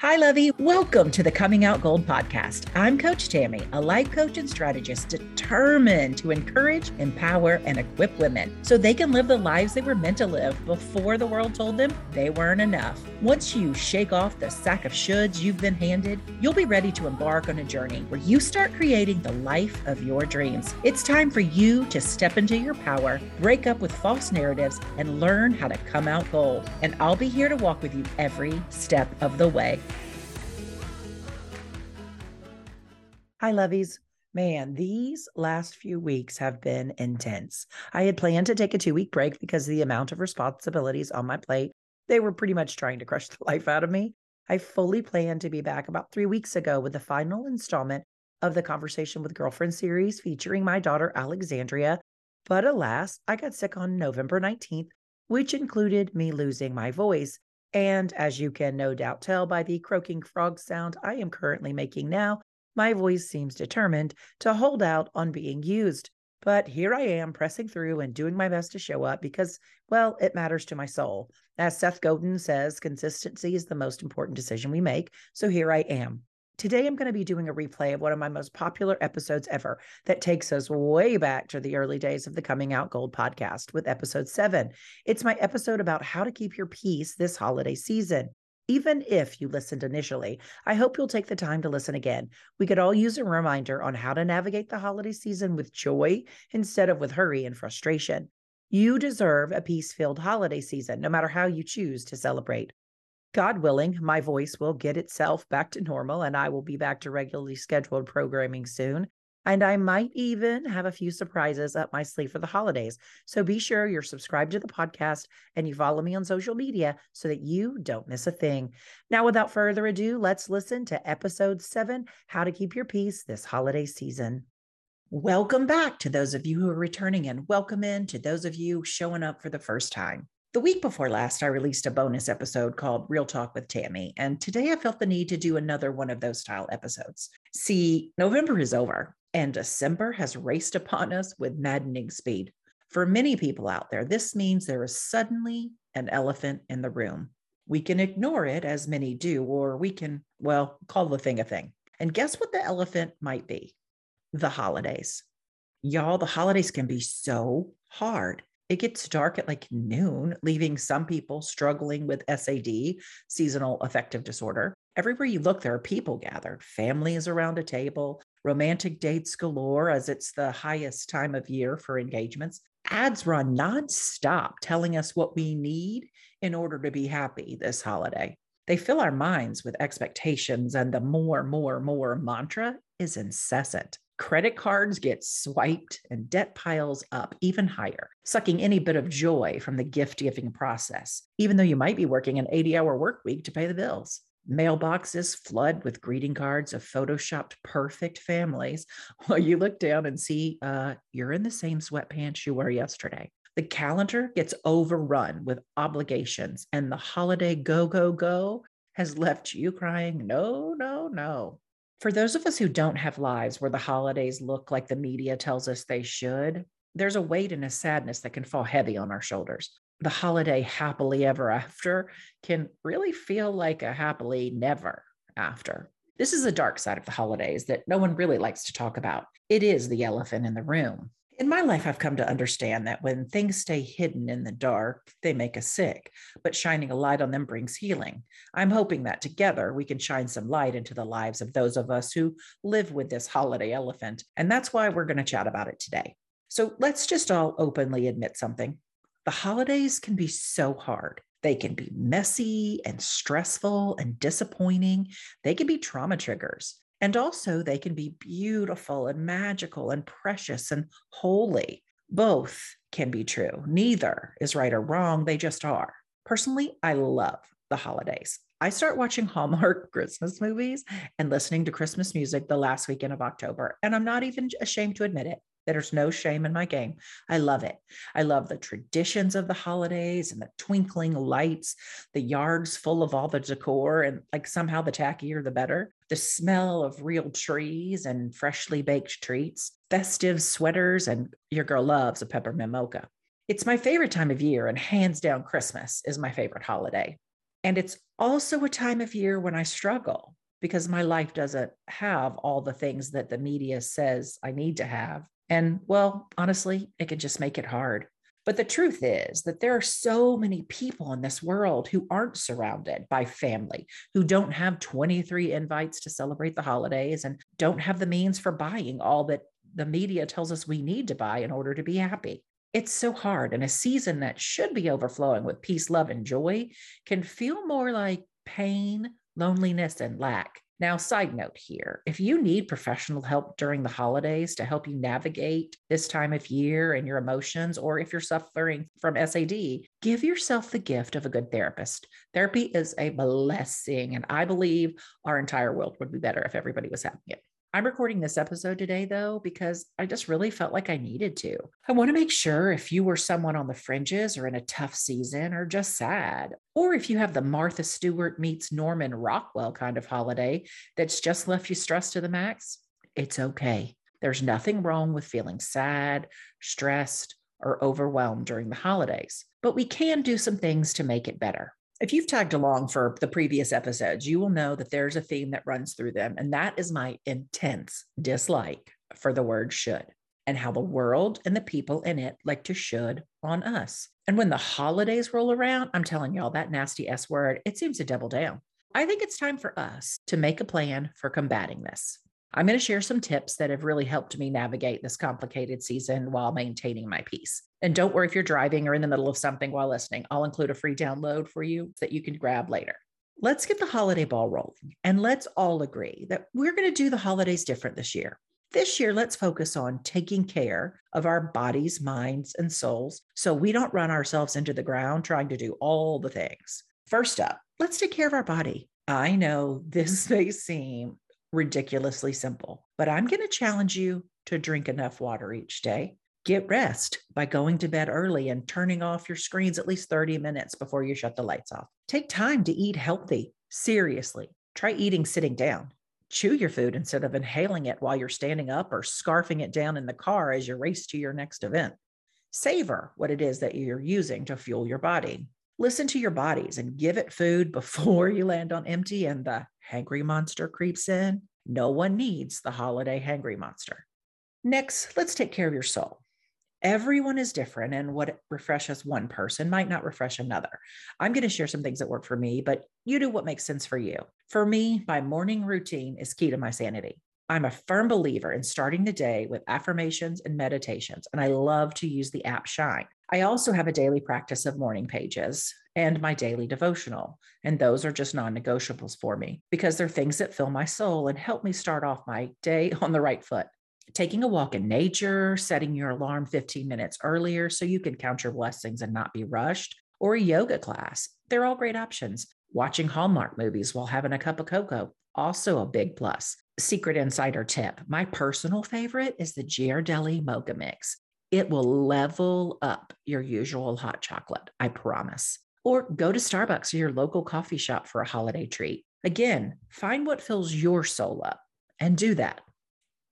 Hi, Lovey. Welcome to the Coming Out Gold podcast. I'm Coach Tammy, a life coach and strategist determined to encourage, empower, and equip women so they can live the lives they were meant to live before the world told them they weren't enough. Once you shake off the sack of shoulds you've been handed, you'll be ready to embark on a journey where you start creating the life of your dreams. It's time for you to step into your power, break up with false narratives, and learn how to come out gold. And I'll be here to walk with you every step of the way. Hi, lovies. Man, these last few weeks have been intense. I had planned to take a two week break because the amount of responsibilities on my plate, they were pretty much trying to crush the life out of me. I fully planned to be back about three weeks ago with the final installment of the Conversation with Girlfriend series featuring my daughter Alexandria. But alas, I got sick on November 19th, which included me losing my voice. And as you can no doubt tell by the croaking frog sound I am currently making now, my voice seems determined to hold out on being used. But here I am pressing through and doing my best to show up because, well, it matters to my soul. As Seth Godin says, consistency is the most important decision we make. So here I am. Today, I'm going to be doing a replay of one of my most popular episodes ever that takes us way back to the early days of the Coming Out Gold podcast with episode seven. It's my episode about how to keep your peace this holiday season even if you listened initially. I hope you'll take the time to listen again. We could all use a reminder on how to navigate the holiday season with joy instead of with hurry and frustration. You deserve a peace filled holiday season, no matter how you choose to celebrate. God willing, my voice will get itself back to normal and I will be back to regularly scheduled programming soon. And I might even have a few surprises up my sleeve for the holidays. So be sure you're subscribed to the podcast and you follow me on social media so that you don't miss a thing. Now, without further ado, let's listen to episode seven How to Keep Your Peace This Holiday Season. Welcome back to those of you who are returning, and welcome in to those of you showing up for the first time. The week before last, I released a bonus episode called Real Talk with Tammy, and today I felt the need to do another one of those style episodes. See, November is over, and December has raced upon us with maddening speed. For many people out there, this means there is suddenly an elephant in the room. We can ignore it, as many do, or we can, well, call the thing a thing. And guess what the elephant might be? The holidays. Y'all, the holidays can be so hard. It gets dark at like noon, leaving some people struggling with SAD, seasonal affective disorder. Everywhere you look, there are people gathered, families around a table, romantic dates galore, as it's the highest time of year for engagements. Ads run nonstop telling us what we need in order to be happy this holiday. They fill our minds with expectations, and the more, more, more mantra is incessant. Credit cards get swiped and debt piles up even higher, sucking any bit of joy from the gift giving process, even though you might be working an 80 hour work week to pay the bills. Mailboxes flood with greeting cards of photoshopped perfect families while you look down and see uh, you're in the same sweatpants you were yesterday. The calendar gets overrun with obligations, and the holiday go, go, go has left you crying, no, no, no. For those of us who don't have lives where the holidays look like the media tells us they should, there's a weight and a sadness that can fall heavy on our shoulders the holiday happily ever after can really feel like a happily never after. This is a dark side of the holidays that no one really likes to talk about. It is the elephant in the room. In my life, I've come to understand that when things stay hidden in the dark, they make us sick, but shining a light on them brings healing. I'm hoping that together we can shine some light into the lives of those of us who live with this holiday elephant. And that's why we're going to chat about it today. So let's just all openly admit something. The holidays can be so hard. They can be messy and stressful and disappointing. They can be trauma triggers. And also, they can be beautiful and magical and precious and holy. Both can be true. Neither is right or wrong. They just are. Personally, I love the holidays. I start watching Hallmark Christmas movies and listening to Christmas music the last weekend of October. And I'm not even ashamed to admit it. There's no shame in my game. I love it. I love the traditions of the holidays and the twinkling lights, the yards full of all the decor, and like somehow the tackier the better. The smell of real trees and freshly baked treats, festive sweaters, and your girl loves a peppermint mocha. It's my favorite time of year, and hands down, Christmas is my favorite holiday. And it's also a time of year when I struggle because my life doesn't have all the things that the media says I need to have. And well, honestly, it can just make it hard. But the truth is that there are so many people in this world who aren't surrounded by family, who don't have 23 invites to celebrate the holidays and don't have the means for buying all that the media tells us we need to buy in order to be happy. It's so hard. And a season that should be overflowing with peace, love, and joy can feel more like pain, loneliness, and lack. Now, side note here if you need professional help during the holidays to help you navigate this time of year and your emotions, or if you're suffering from SAD, give yourself the gift of a good therapist. Therapy is a blessing, and I believe our entire world would be better if everybody was having it. I'm recording this episode today, though, because I just really felt like I needed to. I want to make sure if you were someone on the fringes or in a tough season or just sad, or if you have the Martha Stewart meets Norman Rockwell kind of holiday that's just left you stressed to the max, it's okay. There's nothing wrong with feeling sad, stressed, or overwhelmed during the holidays, but we can do some things to make it better. If you've tagged along for the previous episodes, you will know that there's a theme that runs through them, and that is my intense dislike for the word should and how the world and the people in it like to should on us. And when the holidays roll around, I'm telling y'all that nasty S word, it seems to double down. I think it's time for us to make a plan for combating this. I'm going to share some tips that have really helped me navigate this complicated season while maintaining my peace. And don't worry if you're driving or in the middle of something while listening, I'll include a free download for you that you can grab later. Let's get the holiday ball rolling and let's all agree that we're going to do the holidays different this year. This year, let's focus on taking care of our bodies, minds, and souls so we don't run ourselves into the ground trying to do all the things. First up, let's take care of our body. I know this may seem ridiculously simple, but I'm going to challenge you to drink enough water each day. Get rest by going to bed early and turning off your screens at least 30 minutes before you shut the lights off. Take time to eat healthy. Seriously, try eating sitting down. Chew your food instead of inhaling it while you're standing up or scarfing it down in the car as you race to your next event. Savor what it is that you're using to fuel your body. Listen to your bodies and give it food before you land on empty and the hangry monster creeps in. No one needs the holiday hangry monster. Next, let's take care of your soul. Everyone is different, and what refreshes one person might not refresh another. I'm going to share some things that work for me, but you do what makes sense for you. For me, my morning routine is key to my sanity. I'm a firm believer in starting the day with affirmations and meditations, and I love to use the app Shine. I also have a daily practice of morning pages and my daily devotional. And those are just non negotiables for me because they're things that fill my soul and help me start off my day on the right foot. Taking a walk in nature, setting your alarm 15 minutes earlier so you can count your blessings and not be rushed, or a yoga class. They're all great options. Watching Hallmark movies while having a cup of cocoa, also a big plus. Secret insider tip my personal favorite is the Ghirardelli Mocha Mix. It will level up your usual hot chocolate, I promise. Or go to Starbucks or your local coffee shop for a holiday treat. Again, find what fills your soul up and do that.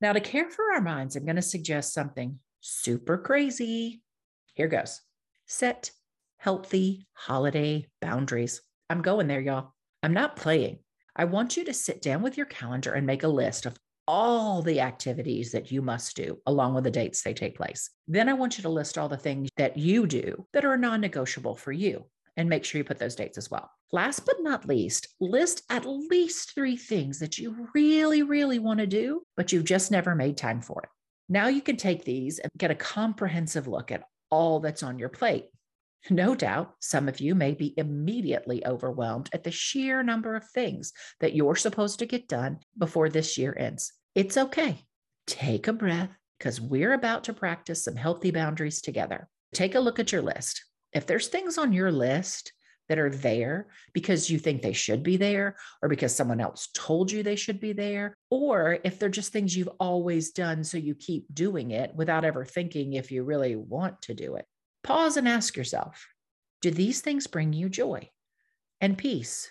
Now, to care for our minds, I'm going to suggest something super crazy. Here goes set healthy holiday boundaries. I'm going there, y'all. I'm not playing. I want you to sit down with your calendar and make a list of all the activities that you must do along with the dates they take place. Then I want you to list all the things that you do that are non negotiable for you and make sure you put those dates as well. Last but not least, list at least three things that you really, really want to do, but you've just never made time for it. Now you can take these and get a comprehensive look at all that's on your plate. No doubt some of you may be immediately overwhelmed at the sheer number of things that you're supposed to get done before this year ends. It's okay. Take a breath because we're about to practice some healthy boundaries together. Take a look at your list. If there's things on your list that are there because you think they should be there, or because someone else told you they should be there, or if they're just things you've always done, so you keep doing it without ever thinking if you really want to do it, pause and ask yourself do these things bring you joy and peace,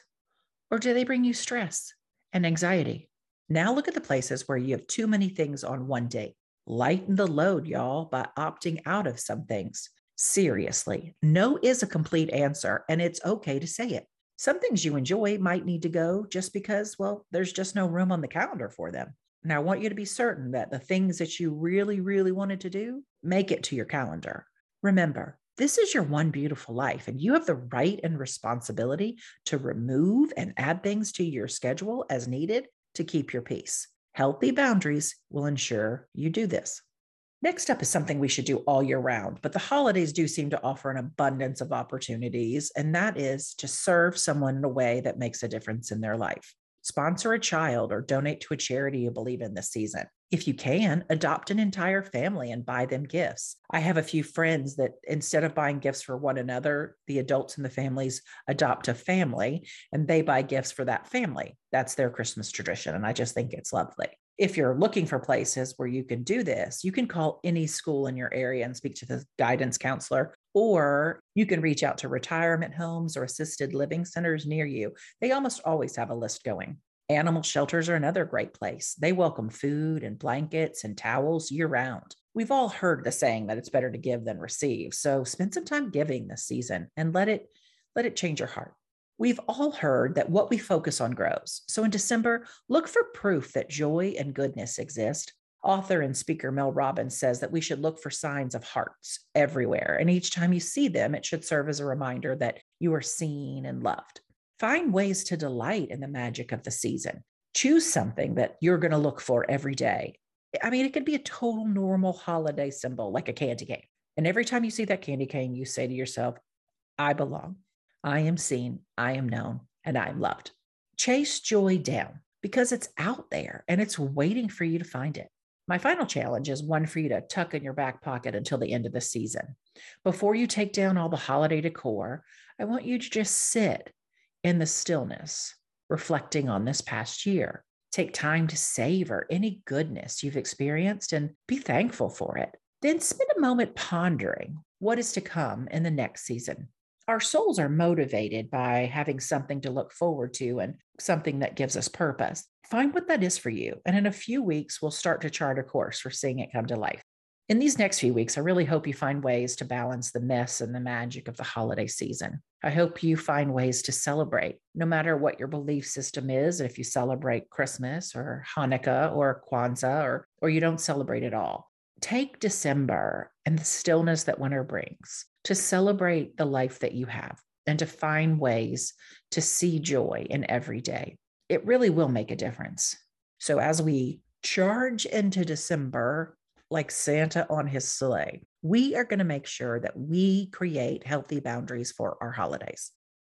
or do they bring you stress and anxiety? Now look at the places where you have too many things on one day. Lighten the load, y'all, by opting out of some things. Seriously, no is a complete answer, and it's okay to say it. Some things you enjoy might need to go just because, well, there's just no room on the calendar for them. Now, I want you to be certain that the things that you really, really wanted to do make it to your calendar. Remember, this is your one beautiful life, and you have the right and responsibility to remove and add things to your schedule as needed to keep your peace. Healthy boundaries will ensure you do this. Next up is something we should do all year round, but the holidays do seem to offer an abundance of opportunities, and that is to serve someone in a way that makes a difference in their life. Sponsor a child or donate to a charity you believe in this season. If you can, adopt an entire family and buy them gifts. I have a few friends that instead of buying gifts for one another, the adults in the families adopt a family and they buy gifts for that family. That's their Christmas tradition. And I just think it's lovely if you're looking for places where you can do this, you can call any school in your area and speak to the guidance counselor, or you can reach out to retirement homes or assisted living centers near you. They almost always have a list going. Animal shelters are another great place. They welcome food and blankets and towels year round. We've all heard the saying that it's better to give than receive. So spend some time giving this season and let it let it change your heart. We've all heard that what we focus on grows. So in December, look for proof that joy and goodness exist. Author and speaker Mel Robbins says that we should look for signs of hearts everywhere. And each time you see them, it should serve as a reminder that you are seen and loved. Find ways to delight in the magic of the season. Choose something that you're going to look for every day. I mean, it could be a total normal holiday symbol like a candy cane. And every time you see that candy cane, you say to yourself, I belong. I am seen, I am known, and I am loved. Chase joy down because it's out there and it's waiting for you to find it. My final challenge is one for you to tuck in your back pocket until the end of the season. Before you take down all the holiday decor, I want you to just sit in the stillness, reflecting on this past year. Take time to savor any goodness you've experienced and be thankful for it. Then spend a moment pondering what is to come in the next season our souls are motivated by having something to look forward to and something that gives us purpose. Find what that is for you. And in a few weeks, we'll start to chart a course for seeing it come to life. In these next few weeks, I really hope you find ways to balance the mess and the magic of the holiday season. I hope you find ways to celebrate, no matter what your belief system is. If you celebrate Christmas or Hanukkah or Kwanzaa, or, or you don't celebrate at all, take December and the stillness that winter brings to celebrate the life that you have and to find ways to see joy in every day. It really will make a difference. So, as we charge into December like Santa on his sleigh, we are going to make sure that we create healthy boundaries for our holidays.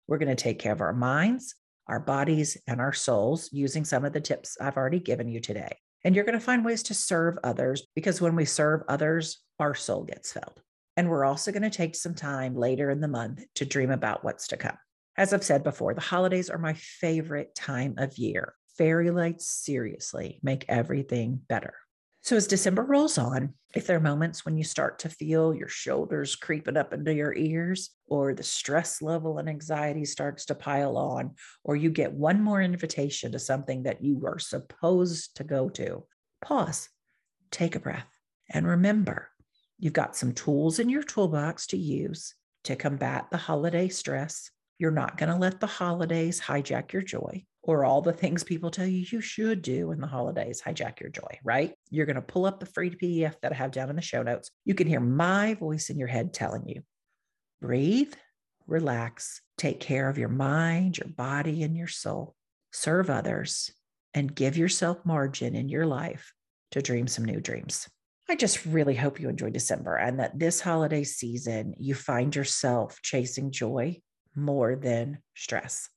We're going to take care of our minds, our bodies, and our souls using some of the tips I've already given you today. And you're going to find ways to serve others because when we serve others, our soul gets filled. And we're also going to take some time later in the month to dream about what's to come. As I've said before, the holidays are my favorite time of year. Fairy lights seriously make everything better. So, as December rolls on, if there are moments when you start to feel your shoulders creeping up into your ears, or the stress level and anxiety starts to pile on, or you get one more invitation to something that you are supposed to go to, pause, take a breath, and remember You've got some tools in your toolbox to use to combat the holiday stress. You're not going to let the holidays hijack your joy or all the things people tell you you should do in the holidays hijack your joy, right? You're going to pull up the free PDF that I have down in the show notes. You can hear my voice in your head telling you breathe, relax, take care of your mind, your body, and your soul, serve others, and give yourself margin in your life to dream some new dreams. I just really hope you enjoy December and that this holiday season you find yourself chasing joy more than stress.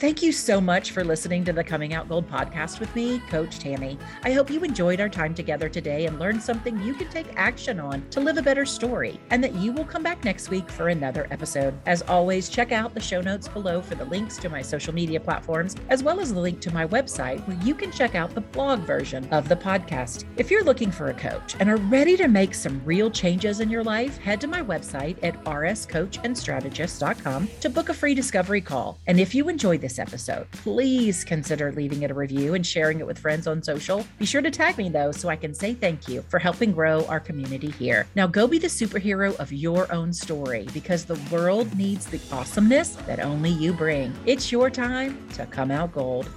Thank you so much for listening to the Coming Out Gold podcast with me, Coach Tammy. I hope you enjoyed our time together today and learned something you can take action on to live a better story, and that you will come back next week for another episode. As always, check out the show notes below for the links to my social media platforms, as well as the link to my website where you can check out the blog version of the podcast. If you're looking for a coach and are ready to make some real changes in your life, head to my website at rscoachandstrategist.com to book a free discovery call. And if you enjoy this, this episode. Please consider leaving it a review and sharing it with friends on social. Be sure to tag me though so I can say thank you for helping grow our community here. Now go be the superhero of your own story because the world needs the awesomeness that only you bring. It's your time to come out gold.